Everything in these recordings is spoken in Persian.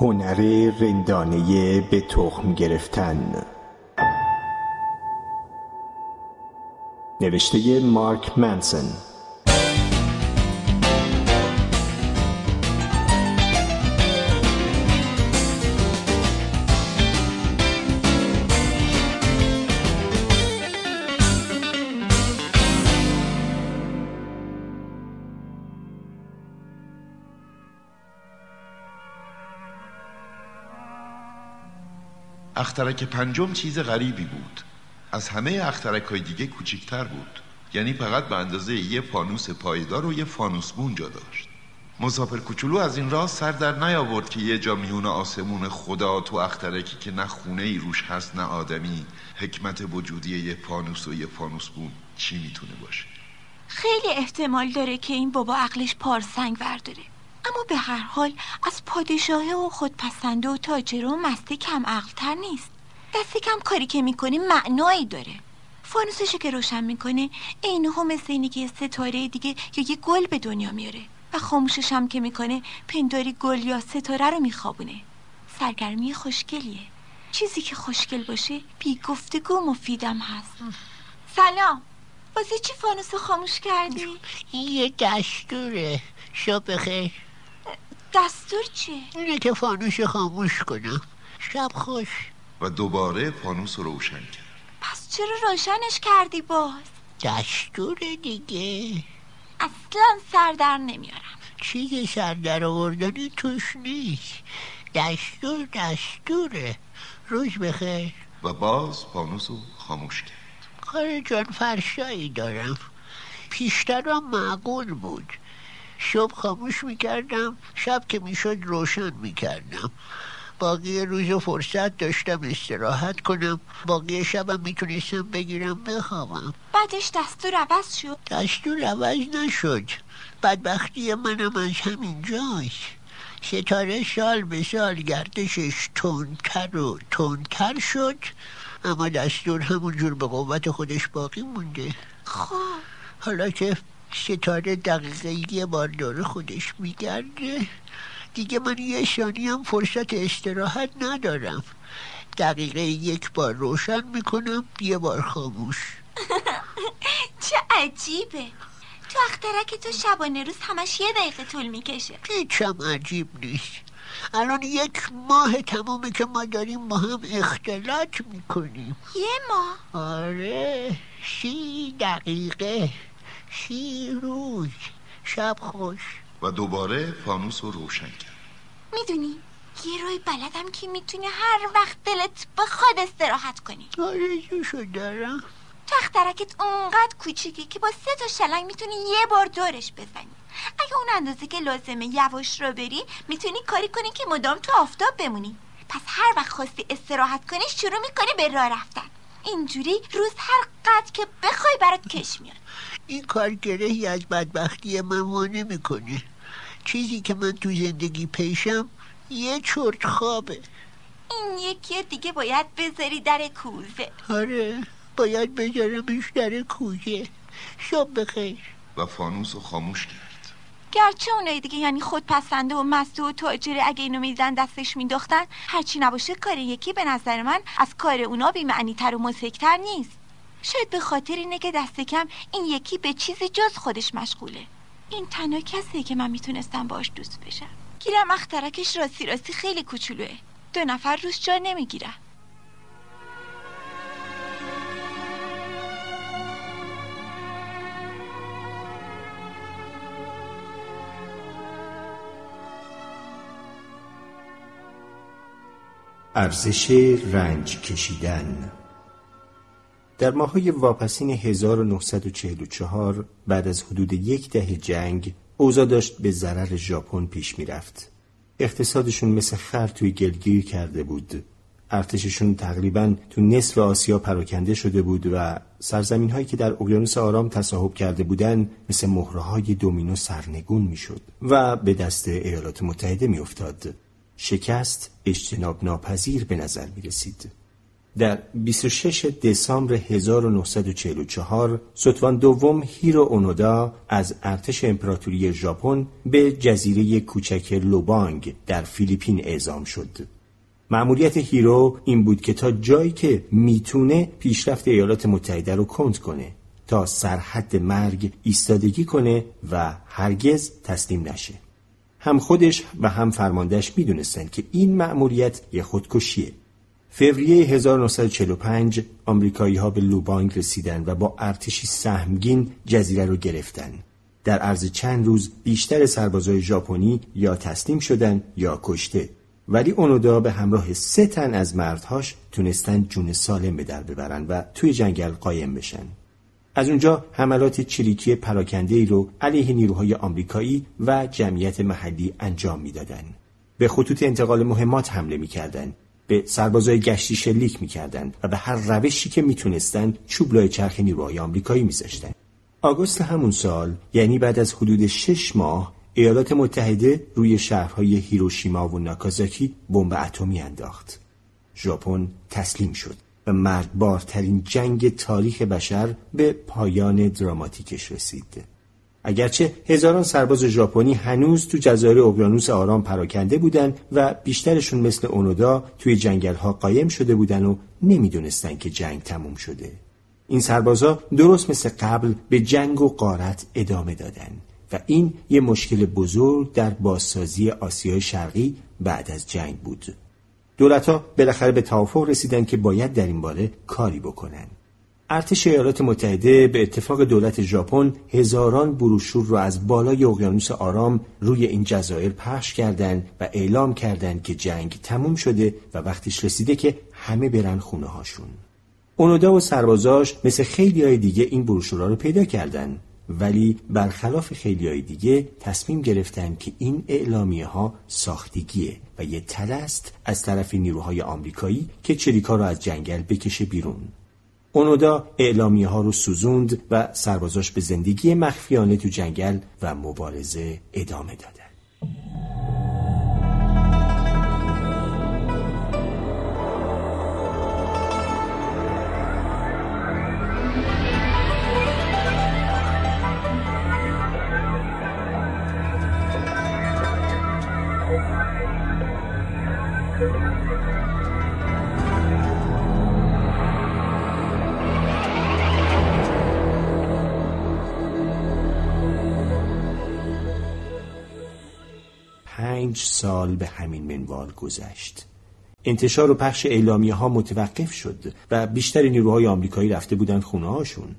هنر رندانه به تخم گرفتن. نوشته مارک منسن. اخترک پنجم چیز غریبی بود. از همه اخترک های دیگه کوچیکتر بود. یعنی فقط به اندازه یه فانوس پایدار و یه فانوس بون جا داشت. مسافر کوچولو از این راه سر در نیاورد که یه جا میون آسمون خدا تو اخترکی که نه خونه ای روش هست نه آدمی حکمت وجودی یه فانوس و یه فانوس بون چی می‌تونه باشه؟ خیلی احتمال داره که این بابا عقلش پارسنگ ورداره. اما به هر حال از پادشاهه و خودپسنده و تاجر و مسته کم عقلتر نیست. دست کم کاری که می‌کنه معنایی داره. فانوسشو که روشن می‌کنه عین هم مثل اینی که ستاره دیگه یا یه گل به دنیا میاره و خاموشش هم که می‌کنه پنداری گل یا ستاره رو میخوابونه. سرگرمی خوشگلیه. چیزی که خوشگل باشه بی گفتگو مفیدم هست. سلام. واسه چی فانوس خاموش کردی؟ یه دستوره. شب بخیر. دستور چیه؟ اینه که فانوس خاموش کنم. شب خوش. و دوباره فانوس رو روشن کرد. پس چرا روشنش کردی باز؟ دستور دیگه. اصلا سر در نمیارم. چیزی سر در آوردنی توش نیست. دستور دستوره. روز بخیر. و باز فانوس رو خاموش کرد. کار جان فرشایی دارم. پیشترم معقول بود. صبح خاموش می‌کردم شب که می‌شد روشن می‌کردم. باقی روز و فرصت داشتم استراحت کنم. باقی شبم می‌تونستم بگیرم بخوابم. بعدش دستور عوض شد. دستور عوض نشد. بدبختی منم از همین جاست. ستاره سال به سال گردشش تندتر و تندتر شد. اما دستور همونجور به قوت خودش باقی مونده. خب. حالا که ستاره دقیقه یه بار داره خودش میگرده. دیگه من یه ثانی هم فرصت استراحت ندارم. دقیقه یک بار روشن می‌کنم یه بار خاموش. چه عجیبه. تو اخترک تو شبانه روز همش یه دقیقه طول می‌کشه. هیچم عجیب نیست. الان یک ماه تمومه که ما داریم با هم اختلاط می‌کنیم. یه ماه؟ آره سی دقیقه. سی روز؟ شب خوش. و دوباره فانوس رو روشن کرد. می‌دونی یه روی بلدم که می‌تونی هر وقت دلت بخواد استراحت کنی. آرزوشو دارم تخترکت اونقدر کوچیکی که با سه تا شلنگ می‌تونی یه بار دورش بزنی. اگه اون اندازه که لازمه یواش رو بری می‌تونی کاری کنی که مدام تو آفتاب بمونی. پس هر وقت خواستی استراحت کنی شروع می‌کنی به راه رفتن. اینجوری روز هر قد که بخوای برات کش میاد. این کار گرهی از بدبختی من وانه می‌کنه. چیزی که من تو زندگی پیشم یه چرت خوابه. این یکی دیگه باید بذاری در کوزه. آره باید بذارمش در کوزه. شب بخیر. و فانوس رو خاموش کرد. گرچه اونای دیگه یعنی خودپسنده و مسته و تاجره اگه اینو میزن دستش مینداختن هرچی نباشه کار یکی به نظر من از کار اونا بیمعنی تر و مسکتر نیست. شاید به خاطر اینه که دست کم این یکی به چیزی جز خودش مشغوله. این تنها کسیه که من می‌تونستم باش دوست بشم. گیرم اخترکش راستی راستی خیلی کوچولوه. دو نفر روش جا نمی‌گیرن. ارزش رنج کشیدن در ماهای واپسین 1944 بعد از حدود یک دهه جنگ اوضاع داشت به ضرر ژاپن پیش می‌رفت اقتصادشون مثل خر توی گلگیر کرده بود ارتششون تقریبا تو نصف آسیا پراکنده شده بود و سرزمین هایی که در اقیانوس آرام تصاحب کرده بودند مثل مهره های دومینو سرنگون می‌شد و به دست ایالات متحده میافتاد. شکست اجتناب ناپذیر به نظر می رسید. در 26 دسامبر 1944 ستوان دوم هیرو اونودا از ارتش امپراتوری ژاپن به جزیره کوچک لوبانگ در فیلیپین اعزام شد. ماموریت هیرو این بود که تا جایی که می‌تونه پیشرفت ایالات متحده رو کند کنه تا سرحد مرگ ایستادگی کنه و هرگز تسلیم نشه. هم خودش و هم فرماندهش می‌دونستن که این مأموریت یه خودکشیه فوریه 1945 آمریکایی ها به لوبانگ رسیدن و با ارتشی سهمگین جزیره رو گرفتن. در عرض چند روز بیشتر سربازای ژاپنی یا تسلیم شدن یا کشته. ولی اونودا به همراه سه تن از مردهاش تونستن جون سالم به در ببرن و توی جنگل قایم بشن. از اونجا حملات چریکی پراکنده ای رو علیه نیروهای آمریکایی و جمعیت محلی انجام می‌دادن. به خطوط انتقال مهمات حمله می‌کردند به سربازای گشتی شلیک می‌کردند و به هر روشی که می‌تونستند چوبلای چرخ نیروهای آمریکایی میذاشتند. آگوست همون سال یعنی بعد از حدود شش ماه ایالات متحده روی شهرهای هیروشیما و ناکازاکی بمب اتمی انداخت. ژاپن تسلیم شد و مرگبارترین جنگ تاریخ بشر به پایان دراماتیکش رسید. اگرچه هزاران سرباز ژاپنی هنوز تو جزایر اقیانوس آرام پراکنده بودند و بیشترشون مثل اونودا توی جنگل ها قایم شده بودن و نمی‌دونستن که جنگ تموم شده. این سربازا درست مثل قبل به جنگ و قارت ادامه دادن و این یه مشکل بزرگ در بازسازی آسیای شرقی بعد از جنگ بود. دولت ها بالاخره به توافق رسیدن که باید در این باره کاری بکنن. ارتش ایالات متحده به اتفاق دولت ژاپن هزاران بروشور را از بالای اقیانوس آرام روی این جزایر پخش کردند و اعلام کردند که جنگ تموم شده و وقتش رسیده که همه برن خونه هاشون. اونودا و سربازاش مثل خیلی های دیگه این بروشورها رو پیدا کردن ولی برخلاف خیلی های دیگه تصمیم گرفتن که این اعلامیه ها ساختگیه و یه تلست از طرف نیروهای آمریکایی که چریکا رو از جنگل بکشه بیرون. اونودا اعلامیه ها رو سوزوند و سربازاش به زندگی مخفیانه تو جنگل و مبارزه ادامه دادن. پنج سال به همین منوال گذشت. انتشار و پخش اعلامیه ها متوقف شد و بیشتر نیروهای آمریکایی رفته بودند خونه هاشون.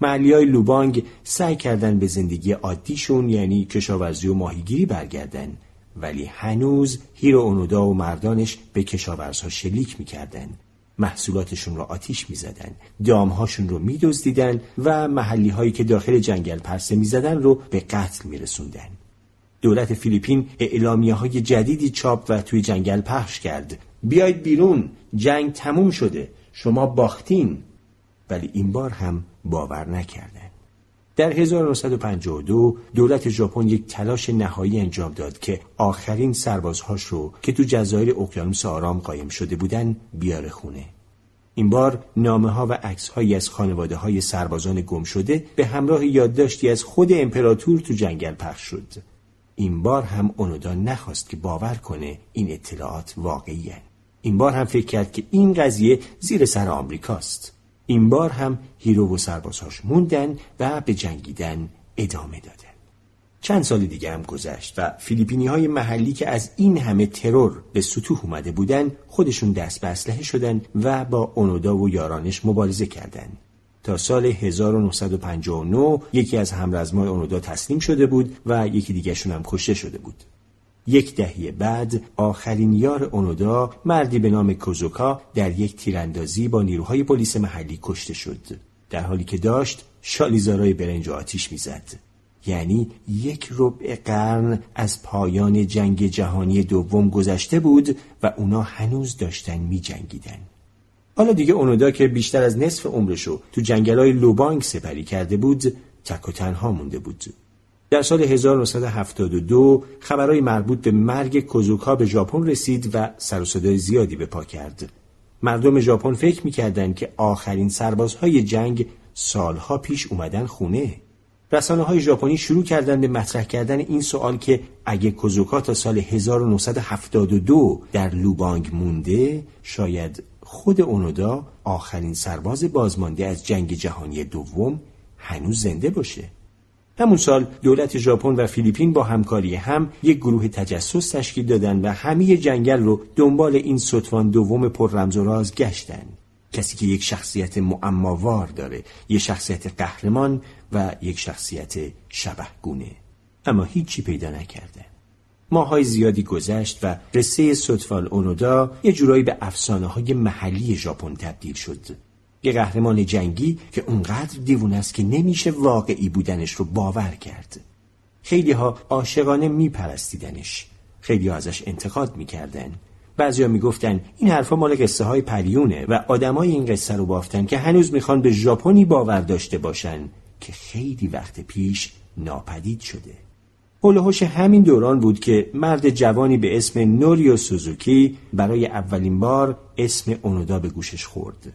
محلی های لوبانگ سعی کردن به زندگی عادیشون یعنی کشاورزی و ماهیگیری برگردن. ولی هنوز هیرو اونودا و مردانش به کشاورزها شلیک می‌کردن. محصولاتشون رو آتیش می‌زدن دامهاشون رو میدزدیدن و محلی هایی که داخل جنگل پرسه می‌زدن رو به قتل میرسوندن. دولت فیلیپین اعلامیه های جدیدی چاپ و توی جنگل پخش کرد. بیاید بیرون جنگ تموم شده. شما باختین. ولی این بار هم باور نکردن در 1952 دولت ژاپن یک تلاش نهایی انجام داد که آخرین سربازهاش رو که تو جزایر اقیانوس آرام قایم شده بودن بیاره خونه. این بار نامه ها و عکس هایی از خانواده های سربازان گم شده به همراه یادداشتی از خود امپراتور تو جنگل پخش شد. این بار هم اونودا نخواست که باور کنه این اطلاعات واقعیه. این بار هم فکر کرد که این قضیه زیر سر آمریکاست. این بار هم هیرو و سربازهاش موندن و به جنگیدن ادامه دادن. چند سال دیگه هم گذشت و فیلیپینی های محلی که از این همه ترور به سطوح اومده بودن خودشون دست به اسلحه شدن و با اونودا و یارانش مبارزه کردند. تا سال 1959 یکی از همرزمای اونودا تسلیم شده بود و یکی دیگرشون هم کشته شده بود. یک دهه بعد آخرین یار اونودا مردی به نام کوزوکا در یک تیراندازی با نیروهای پلیس محلی کشته شد در حالی که داشت شالیزارای برنج و آتیش می‌زد یعنی یک ربع قرن از پایان جنگ جهانی دوم گذشته بود و اونا هنوز داشتن می جنگیدن. حالا دیگه اونودا که بیشتر از نصف عمرشو تو جنگلای لوبانگ سپری کرده بود تک و تنها مونده بود. در سال 1972 خبرهای مربوط به مرگ کوزوکا به ژاپن رسید و سر و صدای زیادی به پا کرد. مردم ژاپن فکر می‌کردند که آخرین سربازهای جنگ سالها پیش اومدن خونه. رسانه های ژاپنی شروع کردند به مطرح کردن این سوال که اگه کوزوکا تا سال 1972 در لوبانگ مونده شاید خود اونودا آخرین سرباز بازمانده از جنگ جهانی دوم هنوز زنده باشه. همون سال دولت ژاپن و فیلیپین با همکاری هم یک گروه تجسس تشکیل دادن و همه جنگل رو دنبال این سطفان دوم پر رمز و راز گشتن. کسی که یک شخصیت معماوار داره یک شخصیت قهرمان و یک شخصیت شبهگونه. اما هیچی پیدا نکرده. ماهای زیادی گذشت و قصه سوتفال اونودا یه جورایی به افسانه های محلی ژاپن تبدیل شد. یه قهرمان جنگی که اونقدر دیوون است که نمیشه واقعی بودنش رو باور کرد. خیلی ها عاشقانه میپرستیدنش. خیلی ها ازش انتقاد می‌کردن. بعضیا می‌گفتن این حرفا مال قصه های پریونه و آدمای این قصه رو بافتن که هنوز می‌خوان به ژاپنی باور داشته باشن که خیلی وقت پیش ناپدید شده. هلوهوش همین دوران بود که مرد جوانی به اسم نوریو سوزوکی برای اولین بار اسم اونودا به گوشش خورد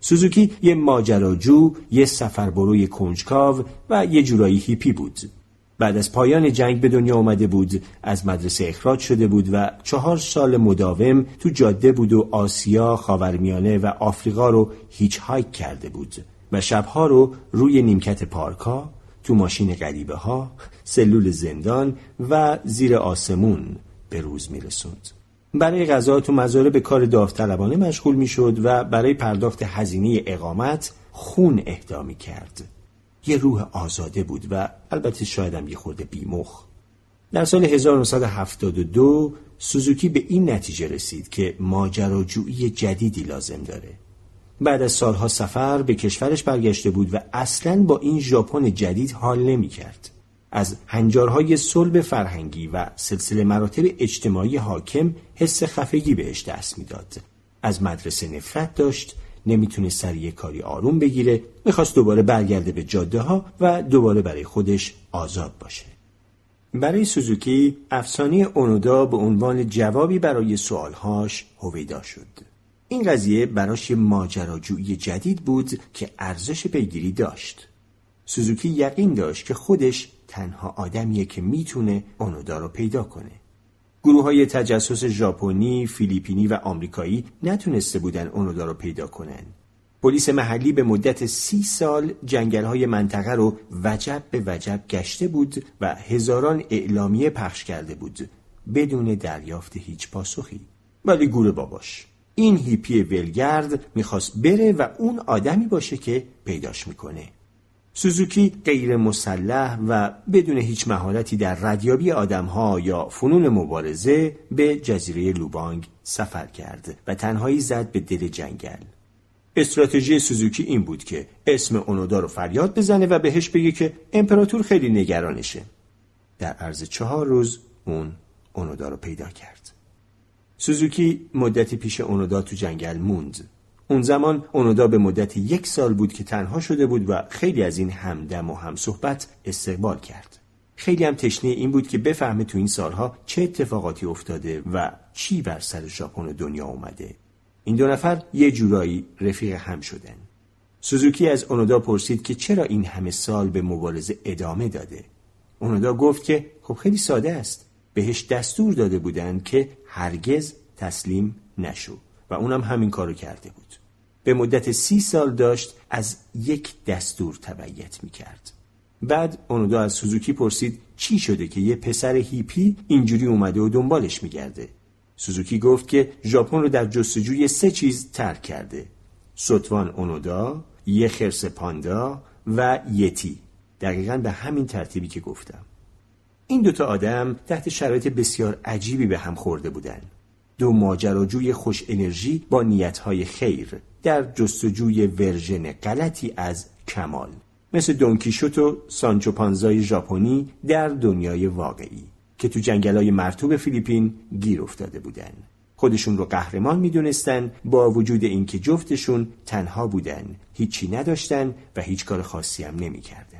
سوزوکی یه ماجراجو، یه سفربروی کنجکاو و یه جورایی هیپی بود. بعد از پایان جنگ به دنیا آمده بود از مدرسه اخراج شده بود و چهار سال مداوم تو جاده بود و آسیا، خاورمیانه و آفریقا رو هیچ هایک کرده بود و شبها رو روی نیمکت پارکا، تو ماشین غریبه ها، سلول زندان و زیر آسمون به روز میرسوند. برای غذا تو مزاره به کار داوطلبانه مشغول می‌شد و برای پرداخت هزینه اقامت خون اهدا می کرد. یه روح آزاده بود و البته شایدم یه خورده بیمخ. در سال 1972 سوزوکی به این نتیجه رسید که ماجراجویی جدیدی لازم داره. بعد از سالها سفر به کشورش برگشته بود و اصلا با این ژاپن جدید حال نمی کرد. از هنجارهای صلب فرهنگی و سلسله مراتب اجتماعی حاکم حس خفگی بهش دست می‌داد. از مدرسه نفرت داشت نمی‌تونه سریع کاری آروم بگیره می‌خواست دوباره برگرده به جاده ها و دوباره برای خودش آزاد باشه برای سوزوکی افسانه اونودا به عنوان جوابی برای سوالهاش هویدا شد این قضیه براش ماجراجویی جدید بود که ارزش پیگیری داشت سوزوکی یقین داشت که خودش تنها آدمیه که می‌تونه اونودا رو پیدا کنه. گروه های تجسس ژاپنی، فیلیپینی و آمریکایی نتونسته بودن اونودا رو پیدا کنن. پلیس محلی به مدت سی سال جنگل های منطقه رو وجب به وجب گشته بود و هزاران اعلامیه پخش کرده بود بدون دریافت هیچ پاسخی. ولی گوره باباش این هیپی ولگرد می‌خواست بره و اون آدمی باشه که پیداش می‌کنه سوزوکی غیر مسلح و بدون هیچ مهارتی در ردیابی آدمها یا فنون مبارزه به جزیره لوبانگ سفر کرد و تنهایی زد به دل جنگل. استراتژی سوزوکی این بود که اسم اونودا رو فریاد بزنه و بهش بگه که امپراتور خیلی نگرانشه. در عرض چهار روز اون اونودا رو پیدا کرد. سوزوکی مدتی پیش اونودا تو جنگل موند اون زمان اونودا به مدت یک سال بود که تنها شده بود و خیلی از این همدم و هم صحبت استقبال کرد. خیلی هم تشنه این بود که بفهمه تو این سالها چه اتفاقاتی افتاده و چی بر سر ژاپن دنیا اومده. این دو نفر یه جورایی رفیق هم شدن. سوزوکی از اونودا پرسید که چرا این همه سال به مبارزه ادامه داده. اونودا گفت که خب خیلی ساده است. بهش دستور داده بودند که هرگز تسلیم نشو. و اونم همین کارو کرده بود. به مدت سی سال داشت از یک دستور تبعیت می‌کرد. بعد اونودا از سوزوکی پرسید چی شده که یه پسر هیپی اینجوری اومده و دنبالش میگرده. سوزوکی گفت که ژاپن رو در جستجوی سه چیز ترک کرده. سوتوان اونودا یه خرس پاندا و یتی. دقیقا به همین ترتیبی که گفتم. این دوتا آدم تحت شرایط بسیار عجیبی به هم خورده بودند دو ماجراجوی خوش انرژی با نیتهای خیر در جستجوی ورژن غلطی از کمال. مثل دونکیشوت و سانچو پانزای ژاپنی در دنیای واقعی که تو جنگلای مرتوب فیلیپین گیر افتاده بودن. خودشون رو قهرمان می‌دونستن با وجود اینکه جفتشون تنها بودن هیچی نداشتن و هیچ کار خاصی هم نمی‌کردن.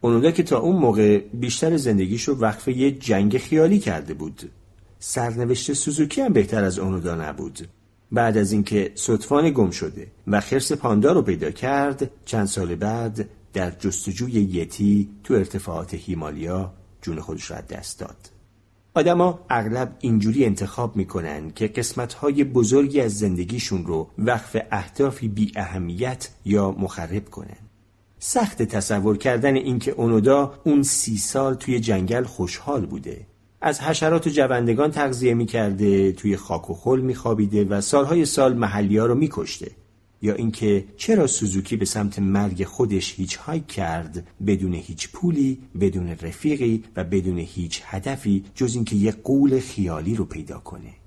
اونودا که تا اون موقع بیشتر زندگیش رو وقف یه جنگ خیالی کرده بود. سرنوشت سوزوکی هم بهتر از اونودا نبود. بعد از اینکه صدفان گم شده و خرس پاندا رو پیدا کرد چند سال بعد در جستجوی یتی تو ارتفاعات هیمالیا جون خودش را دست داد. آدما اغلب اینجوری انتخاب می‌کنن که قسمتهای بزرگی از زندگیشون رو وقف اهدافی بی اهمیت یا مخرب کنن. سخت تصور کردن اینکه اونودا اون سی سال توی جنگل خوشحال بوده. از حشرات و جوندگان تغذیه می‌کرده توی خاک و خل میخوابیده و سالهای سال محلی ها رو میکشته. یا اینکه چرا سوزوکی به سمت مرگ خودش هیچ های کرد بدون هیچ پولی بدون رفیقی و بدون هیچ هدفی جز اینکه یه قول خیالی رو پیدا کنه.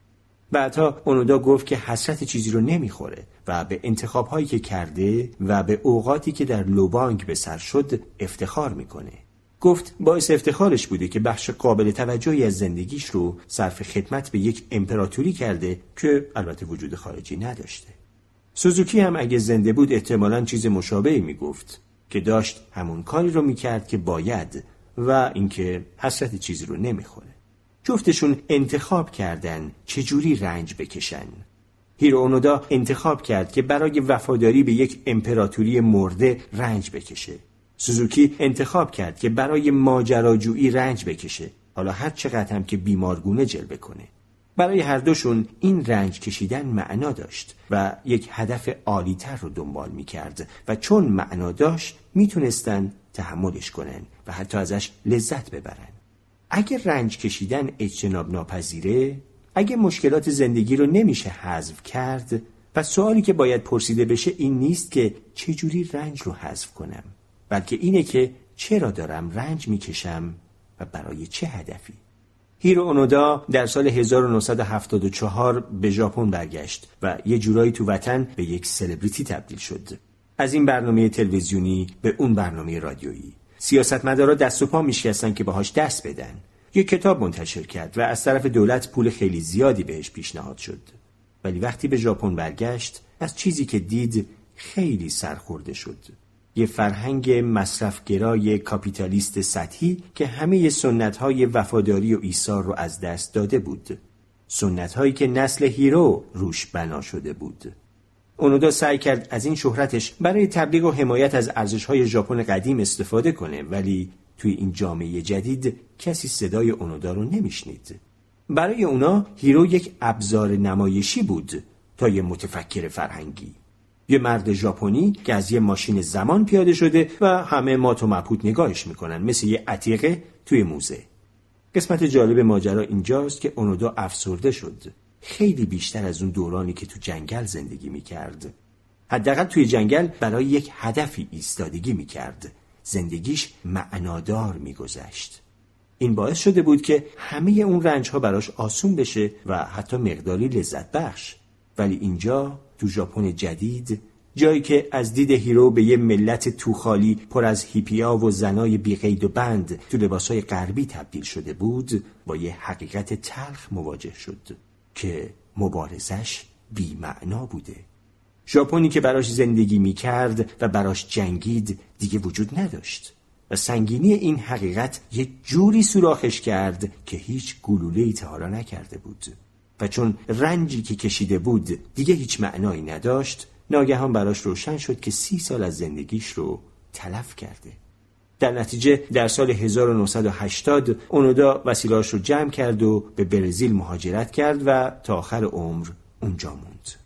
بعدها اونودا گفت که حسرت چیزی رو نمی‌خوره و به انتخاب هایی که کرده و به اوقاتی که در لوبانگ به سر شد افتخار می‌کنه. گفت باعث افتخارش بوده که بخش قابل توجهی از زندگیش رو صرف خدمت به یک امپراتوری کرده که البته وجود خارجی نداشته. سوزوکی هم اگه زنده بود احتمالا چیز مشابهی می‌گفت که داشت همون کاری رو می‌کرد که باید و اینکه حسرت چیزی رو نمی‌خوره. جفتشون انتخاب کردن چجوری رنج بکشن. هیرو اونودا انتخاب کرد که برای وفاداری به یک امپراتوری مرده رنج بکشه. سوزوکی انتخاب کرد که برای ماجراجویی رنج بکشه. حالا هر چقدر هم که بیمارگونه جلوه کنه. برای هر دوشون این رنج کشیدن معنا داشت و یک هدف عالیتر رو دنبال می کرد و چون معنا داشت می‌تونستن تحملش کنن و حتی ازش لذت ببرن. اگر رنج کشیدن اجتناب ناپذیره اگه مشکلات زندگی رو نمیشه حذف کرد و سوالی که باید پرسیده بشه این نیست که چجوری رنج رو حذف کنم بلکه اینه که چرا دارم رنج می‌کشم و برای چه هدفی؟ هیرو اونودا در سال 1974 به ژاپن برگشت و یه جورایی تو وطن به یک سلبریتی تبدیل شد. از این برنامه تلویزیونی به اون برنامه رادیویی. سیاستمدارا دست و پا میشکستن که باهاش دست بدن. یک کتاب منتشر کرد و از طرف دولت پول خیلی زیادی بهش پیشنهاد شد. ولی وقتی به ژاپن برگشت از چیزی که دید خیلی سرخورده شد. یه فرهنگ مصرفگرای کاپیتالیست سطحی که همه سنت های وفاداری و ایثار رو از دست داده بود. سنت هایی که نسل هیرو روش بنا شده بود. اونودا سعی کرد از این شهرتش برای تبلیغ و حمایت از ارزش های ژاپن قدیم استفاده کنه ولی توی این جامعه جدید کسی صدای اونودا رو نمیشنید. برای اونا هیرو یک ابزار نمایشی بود تا یه متفکر فرهنگی. یه مرد ژاپنی که از یه ماشین زمان پیاده شده و همه مات و مبهوت نگاهش می‌کنن مثل یه عتیقه توی موزه. قسمت جالب ماجرا اینجاست که اونودا افسرده شد. خیلی بیشتر از اون دورانی که تو جنگل زندگی می‌کرد. حداقل توی جنگل برای یک هدفی ایستادگی می‌کرد. زندگیش معنادار میگذشت. این باعث شده بود که همه اون رنج ها براش آسون بشه و حتی مقداری لذت بخش. ولی اینجا تو ژاپن جدید جایی که از دید هیرو به یه ملت توخالی پر از هیپیا و زنای بیقید و بند تو لباسای غربی تبدیل شده بود با یه حقیقت تلخ مواجه شد. که مبارزش بیمعنا بوده. ژاپنی که براش زندگی می‌کرد و براش جنگید دیگه وجود نداشت. و سنگینی این حقیقت یه جوری سوراخش کرد که هیچ گلوله ای تا نکرده بود. و چون رنجی که کشیده بود دیگه هیچ معنایی نداشت ناگهان براش روشن شد که سی سال از زندگیش رو تلف کرده. در نتیجه در سال 1980 اونودا وسیلاش رو جمع کرد و به برزیل مهاجرت کرد و تا آخر عمر اونجا موند.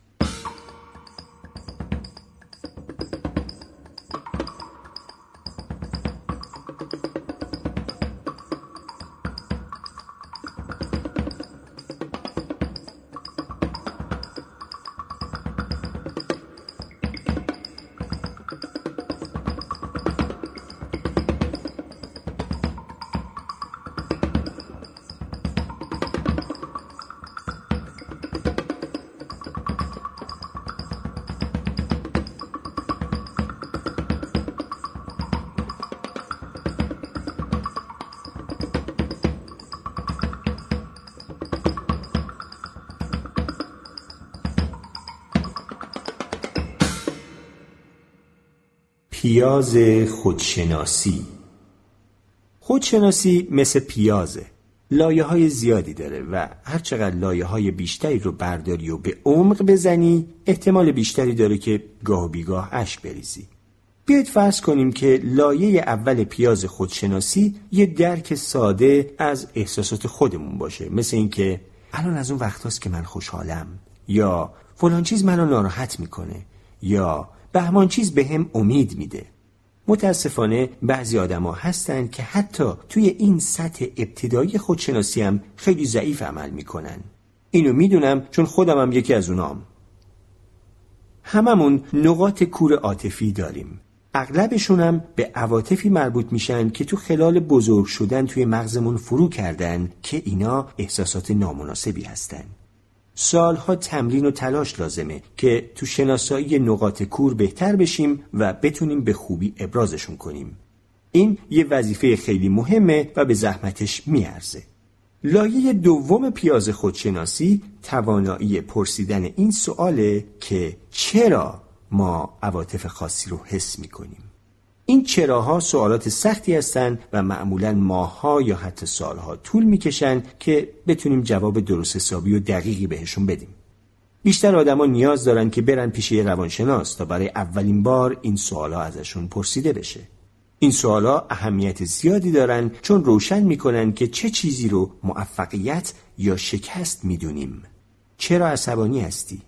پیاز خودشناسی. خودشناسی مثل پیازه. لایه های زیادی داره و هرچقدر لایه های بیشتری رو برداری و به عمق بزنی احتمال بیشتری داره که گاه بیگاه اشک بریزی. بیاید فرض کنیم که لایه اول پیاز خودشناسی یه درک ساده از احساسات خودمون باشه. مثل اینکه الان از اون وقت که من خوشحالم. یا فلان چیز منو ناراحت می‌کنه. یا بهمان چیز به هم امید میده. متاسفانه بعضی آدما هستند که حتی توی این سطح ابتدایی خودشناسی هم خیلی ضعیف عمل می‌کنن. اینو می‌دونم چون خودم هم یکی از اونام. هممون نقاط کور عاطفی داریم. اغلبشون هم به عواطفی مربوط میشن که تو خلال بزرگ شدن توی مغزمون فرو کردن که اینا احساسات نامناسبی هستن. سالها تمرین و تلاش لازمه که تو شناسایی نقاط کور بهتر بشیم و بتونیم به خوبی ابرازشون کنیم. این یه وظیفه خیلی مهمه و به زحمتش میارزه. لایه دوم پیاز خودشناسی توانایی پرسیدن این سواله که چرا ما عواطف خاصی رو حس می‌کنیم؟ این چراها سوالات سختی هستند و معمولا ماهها یا حتی سالها طول می‌کشن که بتونیم جواب درست حسابی و دقیقی بهشون بدیم. بیشتر آدما نیاز دارن که برن پیش یه روانشناس تا برای اولین بار این سوالا ازشون پرسیده بشه. این سوالا اهمیت زیادی دارن چون روشن می‌کنن که چه چیزی رو موفقیت یا شکست می‌دونیم. چرا عصبانی هستی؟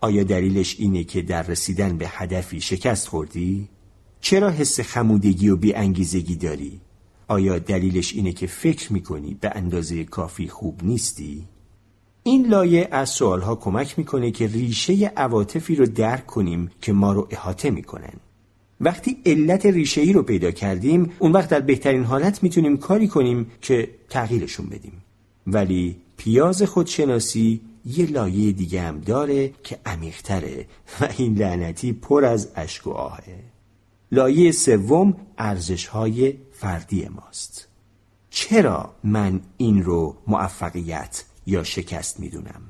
آیا دلیلش اینه که در رسیدن به هدفی شکست خوردی؟ چرا حس خمودگی و بیانگیزگی داری؟ آیا دلیلش اینه که فکر می‌کنی به اندازه کافی خوب نیستی؟ این لایه از سوالها کمک می‌کنه که ریشه عواطفی رو درک کنیم که ما رو احاطه می‌کنن. وقتی علت ریشه ای رو پیدا کردیم اون وقت در بهترین حالت می‌تونیم کاری کنیم که تغییرشون بدیم. ولی پیاز خودشناسی یه لایه دیگه هم داره که عمیقتره و این لعنتی پر از اشک و آهه لایه سوم ارزش های فردی ماست. چرا من این رو موفقیت یا شکست می‌دونم؟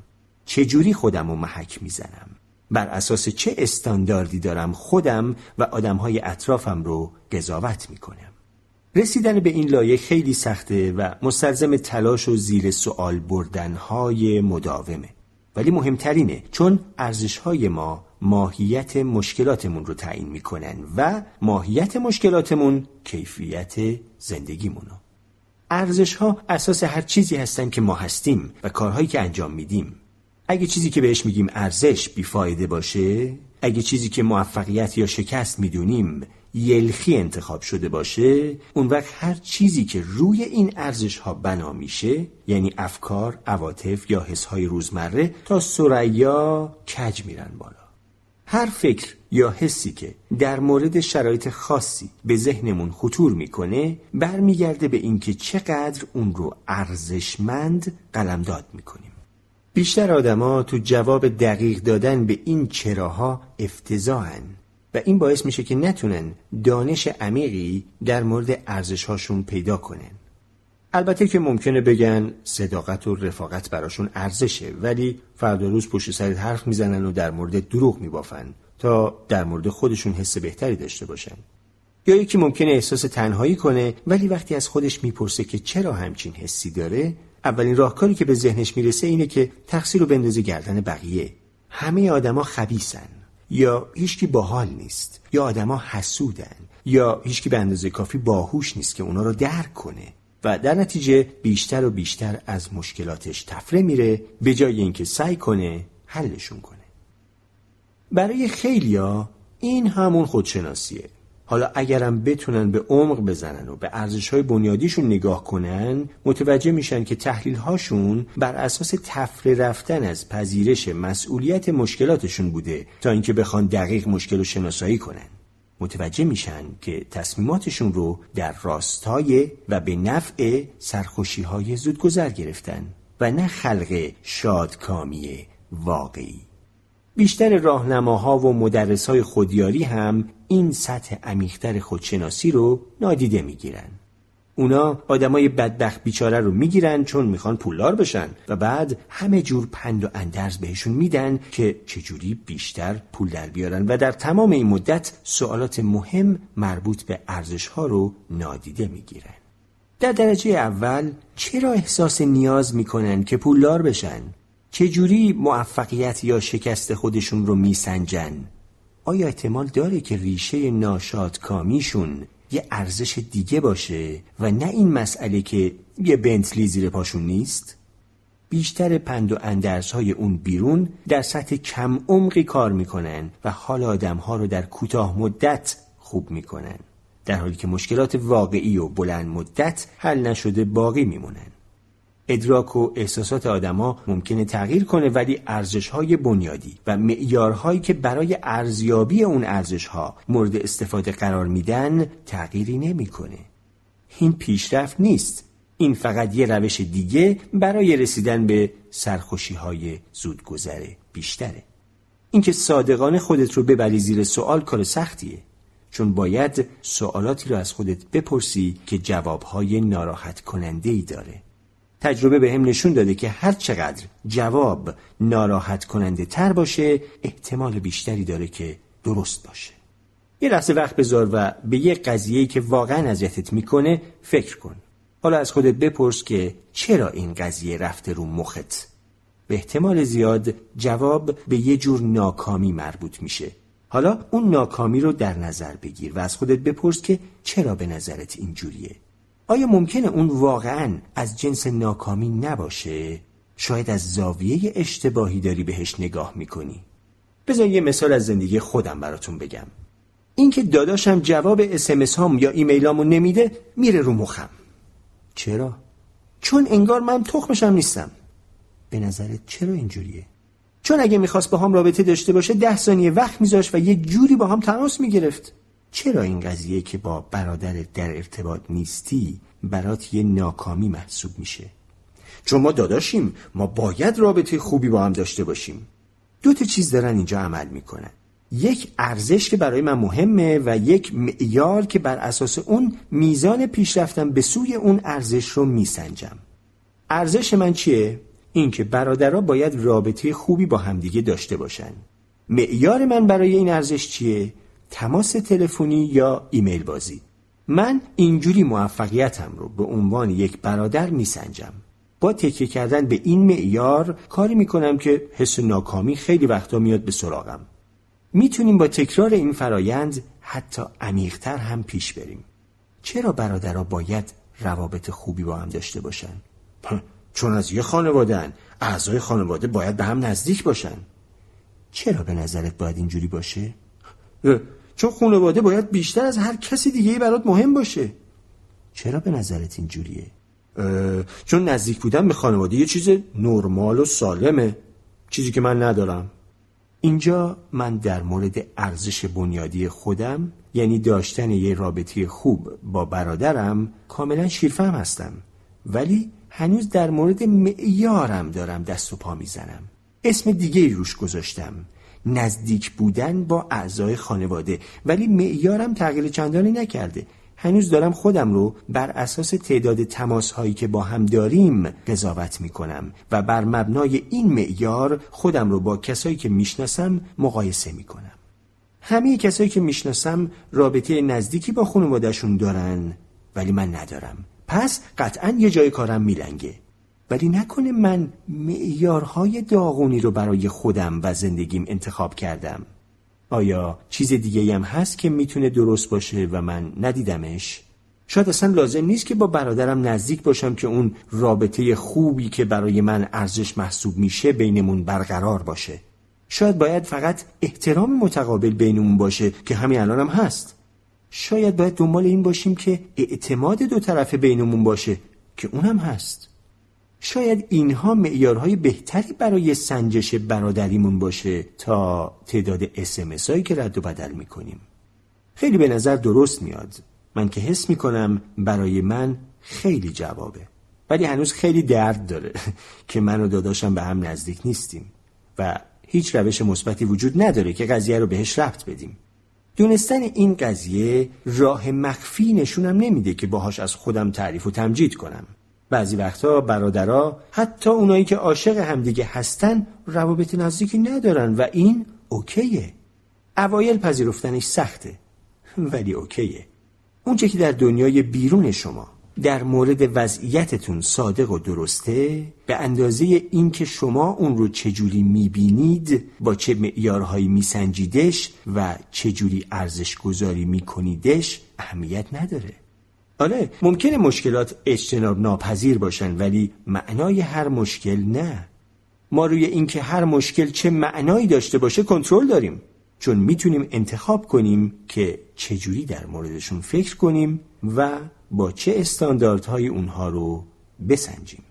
چجوری خودم رو محک می‌زنم؟ بر اساس چه استانداردی دارم خودم و آدمهای اطرافم رو قضاوت می‌کنم؟ رسیدن به این لایه خیلی سخته و مستلزم تلاش و زیر سوال بردنهای مداومه. ولی مهمترینه چون ارزشهای ما ماهیت مشکلاتمون رو تعیین می‌کنن و ماهیت مشکلاتمون کیفیت زندگیمونو. ارزش ها اساس هر چیزی هستن که ما هستیم و کارهایی که انجام میدیم. اگه چیزی که بهش میگیم ارزش بیفایده باشه اگه چیزی که موفقیت یا شکست می‌دونیم یلخی انتخاب شده باشه اون وقت هر چیزی که روی این ارزش ها بنا میشه یعنی افکار، عواطف یا حس های روزمره تا سریا کج میرن بالا. هر فکر یا حسی که در مورد شرایط خاصی به ذهنمون خطور می‌کنه برمیگرده به اینکه چقدر اون رو ارزشمند قلمداد می‌کنیم. بیشتر آدما تو جواب دقیق دادن به این چراها افتضاحن. و این باعث میشه که نتونن دانش عمیقی در مورد ارزشهاشون پیدا کنن. البته که ممکنه بگن صداقت و رفاقت براشون ارزشه ولی فردا روز پشت سرت حرف می‌زنن و در مورد دروغ میبافن تا در مورد خودشون حس بهتری داشته باشن. یا یکی ممکنه احساس تنهایی کنه ولی وقتی از خودش می‌پرسه که چرا همچین حسی داره اولین راهکاری که به ذهنش می‌رسه اینه که تقصیر رو بندازه گردن بقیه. همه آدما خبیسن یا هیچکی باحال نیست یا آدما حسودن یا هیچکی به اندازه کافی باهوش نیست که اونا رو درک کنه و در نتیجه بیشتر و بیشتر از مشکلاتش تفره میره به جای اینکه سعی کنه حلشون کنه. برای خیلیا این همون خودشناسیه. حالا اگرم بتونن به عمق بزنن و به ارزش های بنیادیشون نگاه کنن متوجه میشن که تحلیل هاشون بر اساس تفره رفتن از پذیرش مسئولیت مشکلاتشون بوده تا اینکه بخوان دقیق مشکل رو شناسایی کنن. متوجه میشن که تصمیماتشون رو در راستای و به نفع سرخوشی های زودگذر گرفتن و نه خلق شادکامی واقعی. بیشتر راهنماها و مدرسهای خودیاری هم این سطح عمیقتر خودشناسی رو نادیده می‌گیرن اونا آدمای بدبخت بیچاره رو می‌گیرن چون می‌خوان پولدار بشن و بعد همه جور پند و اندرز بهشون میدن که چجوری بیشتر پول در بیارن و در تمام این مدت سوالات مهم مربوط به ارزش ها رو نادیده می‌گیرن در درجه اول چرا احساس نیاز می‌کنن که پولدار بشن؟ چجوری موفقیت یا شکست خودشون رو میسنجن؟ آیا احتمال داره که ریشه ناشاد کامیشون یه ارزش دیگه باشه و نه این مسئله که یه بنتلی زیر پاشون نیست؟ بیشتر پند و اندرس های اون بیرون در سطح کم عمقی کار می‌کنن و حال آدم ها رو در کوتاه مدت خوب می‌کنن در حالی که مشکلات واقعی و بلند مدت حل نشده باقی میمونن ادراک و احساسات آدما ممکنه تغییر کنه ولی ارزش های بنیادی و معیارهایی که برای ارزیابی اون ارزش ها مورد استفاده قرار میدن تغییری نمی‌کنه. این پیشرفت نیست. این فقط یه روش دیگه برای رسیدن به سرخوشی های زودگذره بیشتره. اینکه صادقانه خودت رو ببری زیر سوال کار سختیه. چون باید سوالاتی رو از خودت بپرسی که جوابهای ناراحت کننده ای داره. تجربه به هم نشون داده که هر چقدر جواب ناراحت کننده تر باشه احتمال بیشتری داره که درست باشه. یه لحظه وقت بذار و به یه قضیه که واقعا اذیتت می‌کنه فکر کن. حالا از خودت بپرس که چرا این قضیه رفته رو مخت؟ به احتمال زیاد جواب به یه جور ناکامی مربوط میشه. حالا اون ناکامی رو در نظر بگیر و از خودت بپرس که چرا به نظرت اینجوریه. آیا ممکنه اون واقعا از جنس ناکامی نباشه؟ شاید از زاویه اشتباهی داری بهش نگاه می‌کنی بذار یه مثال از زندگی خودم براتون بگم اینکه داداشم جواب اسمس هام یا ایمیلامو نمیده میره رو مخم چرا؟ چون انگار من تخمشم نیستم به نظرت چرا اینجوریه؟ چون اگه می‌خواست با هم رابطه داشته باشه ده ثانیه وقت میذاشت و یه جوری با هم تماس می‌گرفت چرا این قضیه که با برادرت در ارتباط نیستی برات یه ناکامی محسوب میشه؟ چون ما داداشیم ما باید رابطه خوبی با هم داشته باشیم. دو تا چیز دارن اینجا عمل می‌کنن. یک ارزش که برای من مهمه و یک معیار که بر اساس اون میزان پیشرفتم به سوی اون ارزش رو میسنجم. ارزش من چیه؟ اینکه برادرها باید رابطه خوبی با همدیگه داشته باشن. معیار من برای این ارزش چیه؟ تماس تلفنی یا ایمیل بازی. من اینجوری موفقیتم رو به عنوان یک برادر میسنجم. با تکیه کردن به این معیار کاری می‌کنم که حس ناکامی خیلی وقتا میاد به سراغم. می‌تونیم با تکرار این فرایند حتی عمیقتر هم پیش بریم. چرا برادرها باید روابط خوبی با هم داشته باشن؟ چون از یه خانوادن اعضای خانواده باید به هم نزدیک باشن. چرا به نظرت باید اینجوری باشه؟ چون خانواده باید بیشتر از هر کسی دیگه برات مهم باشه. چرا به نظرت اینجوریه؟ چون نزدیک بودن به خانواده یه چیز نرمال و سالمه. چیزی که من ندارم. اینجا من در مورد ارزش بنیادی خودم یعنی داشتن یه رابطه خوب با برادرم کاملا شیرفهم هستم. ولی هنوز در مورد معیارم دارم دست و پا می‌زنم. اسم دیگه روش گذاشتم. نزدیک بودن با اعضای خانواده ولی معیارم تغییر چندانی نکرده هنوز دارم خودم رو بر اساس تعداد تماس هایی که با هم داریم قضاوت می کنم و بر مبنای این معیار خودم رو با کسایی که می‌شناسم مقایسه می کنم. همه کسایی که می‌شناسم رابطه نزدیکی با خانوادهشون دارن ولی من ندارم. پس قطعا یه جای کارم میلنگه. ولی نکنه من معیارهای داغونی رو برای خودم و زندگیم انتخاب کردم. آیا چیز دیگه هم هست که می‌تونه درست باشه و من ندیدمش؟ شاید اصلا لازم نیست که با برادرم نزدیک باشم که اون رابطه خوبی که برای من ارزش محسوب میشه بینمون برقرار باشه. شاید باید فقط احترام متقابل بینمون باشه که همین الانم هم هست. شاید باید دنبال این باشیم که اعتماد دو طرفه بینمون باشه که اونم هست. شاید اینها معیارهای بهتری برای سنجش برادریمون باشه تا تعداد اسمس هایی که رد و بدل می‌کنیم. خیلی به نظر درست میاد. من که حس می‌کنم برای من خیلی جوابه. ولی هنوز خیلی درد داره که من و داداشم به هم نزدیک نیستیم و هیچ روش مثبتی وجود نداره که قضیه رو بهش رفت بدیم. دونستن این قضیه راه مخفی نشونم نمیده که باهاش از خودم تعریف و تمجید کنم. بعضی وقتا برادرها حتی اونایی که عاشق همدیگه هستن روابط نزدیکی ندارن و این اوکیه. اوایل پذیرفتنش سخته ولی اوکیه. اونچه که در دنیای بیرون شما در مورد وضعیتتون صادق و درسته به اندازه اینکه شما اون رو چجوری می‌بینید با چه معیارهایی میسنجیدش و چجوری ارزش گذاری میکنیدش اهمیت نداره. آره ممکنه مشکلات اجتناب ناپذیر باشن ولی معنای هر مشکل نه. ما روی اینکه هر مشکل چه معنایی داشته باشه کنترل داریم چون می‌تونیم انتخاب کنیم که چجوری در موردشون فکر کنیم و با چه استانداردهای اونها رو بسنجیم.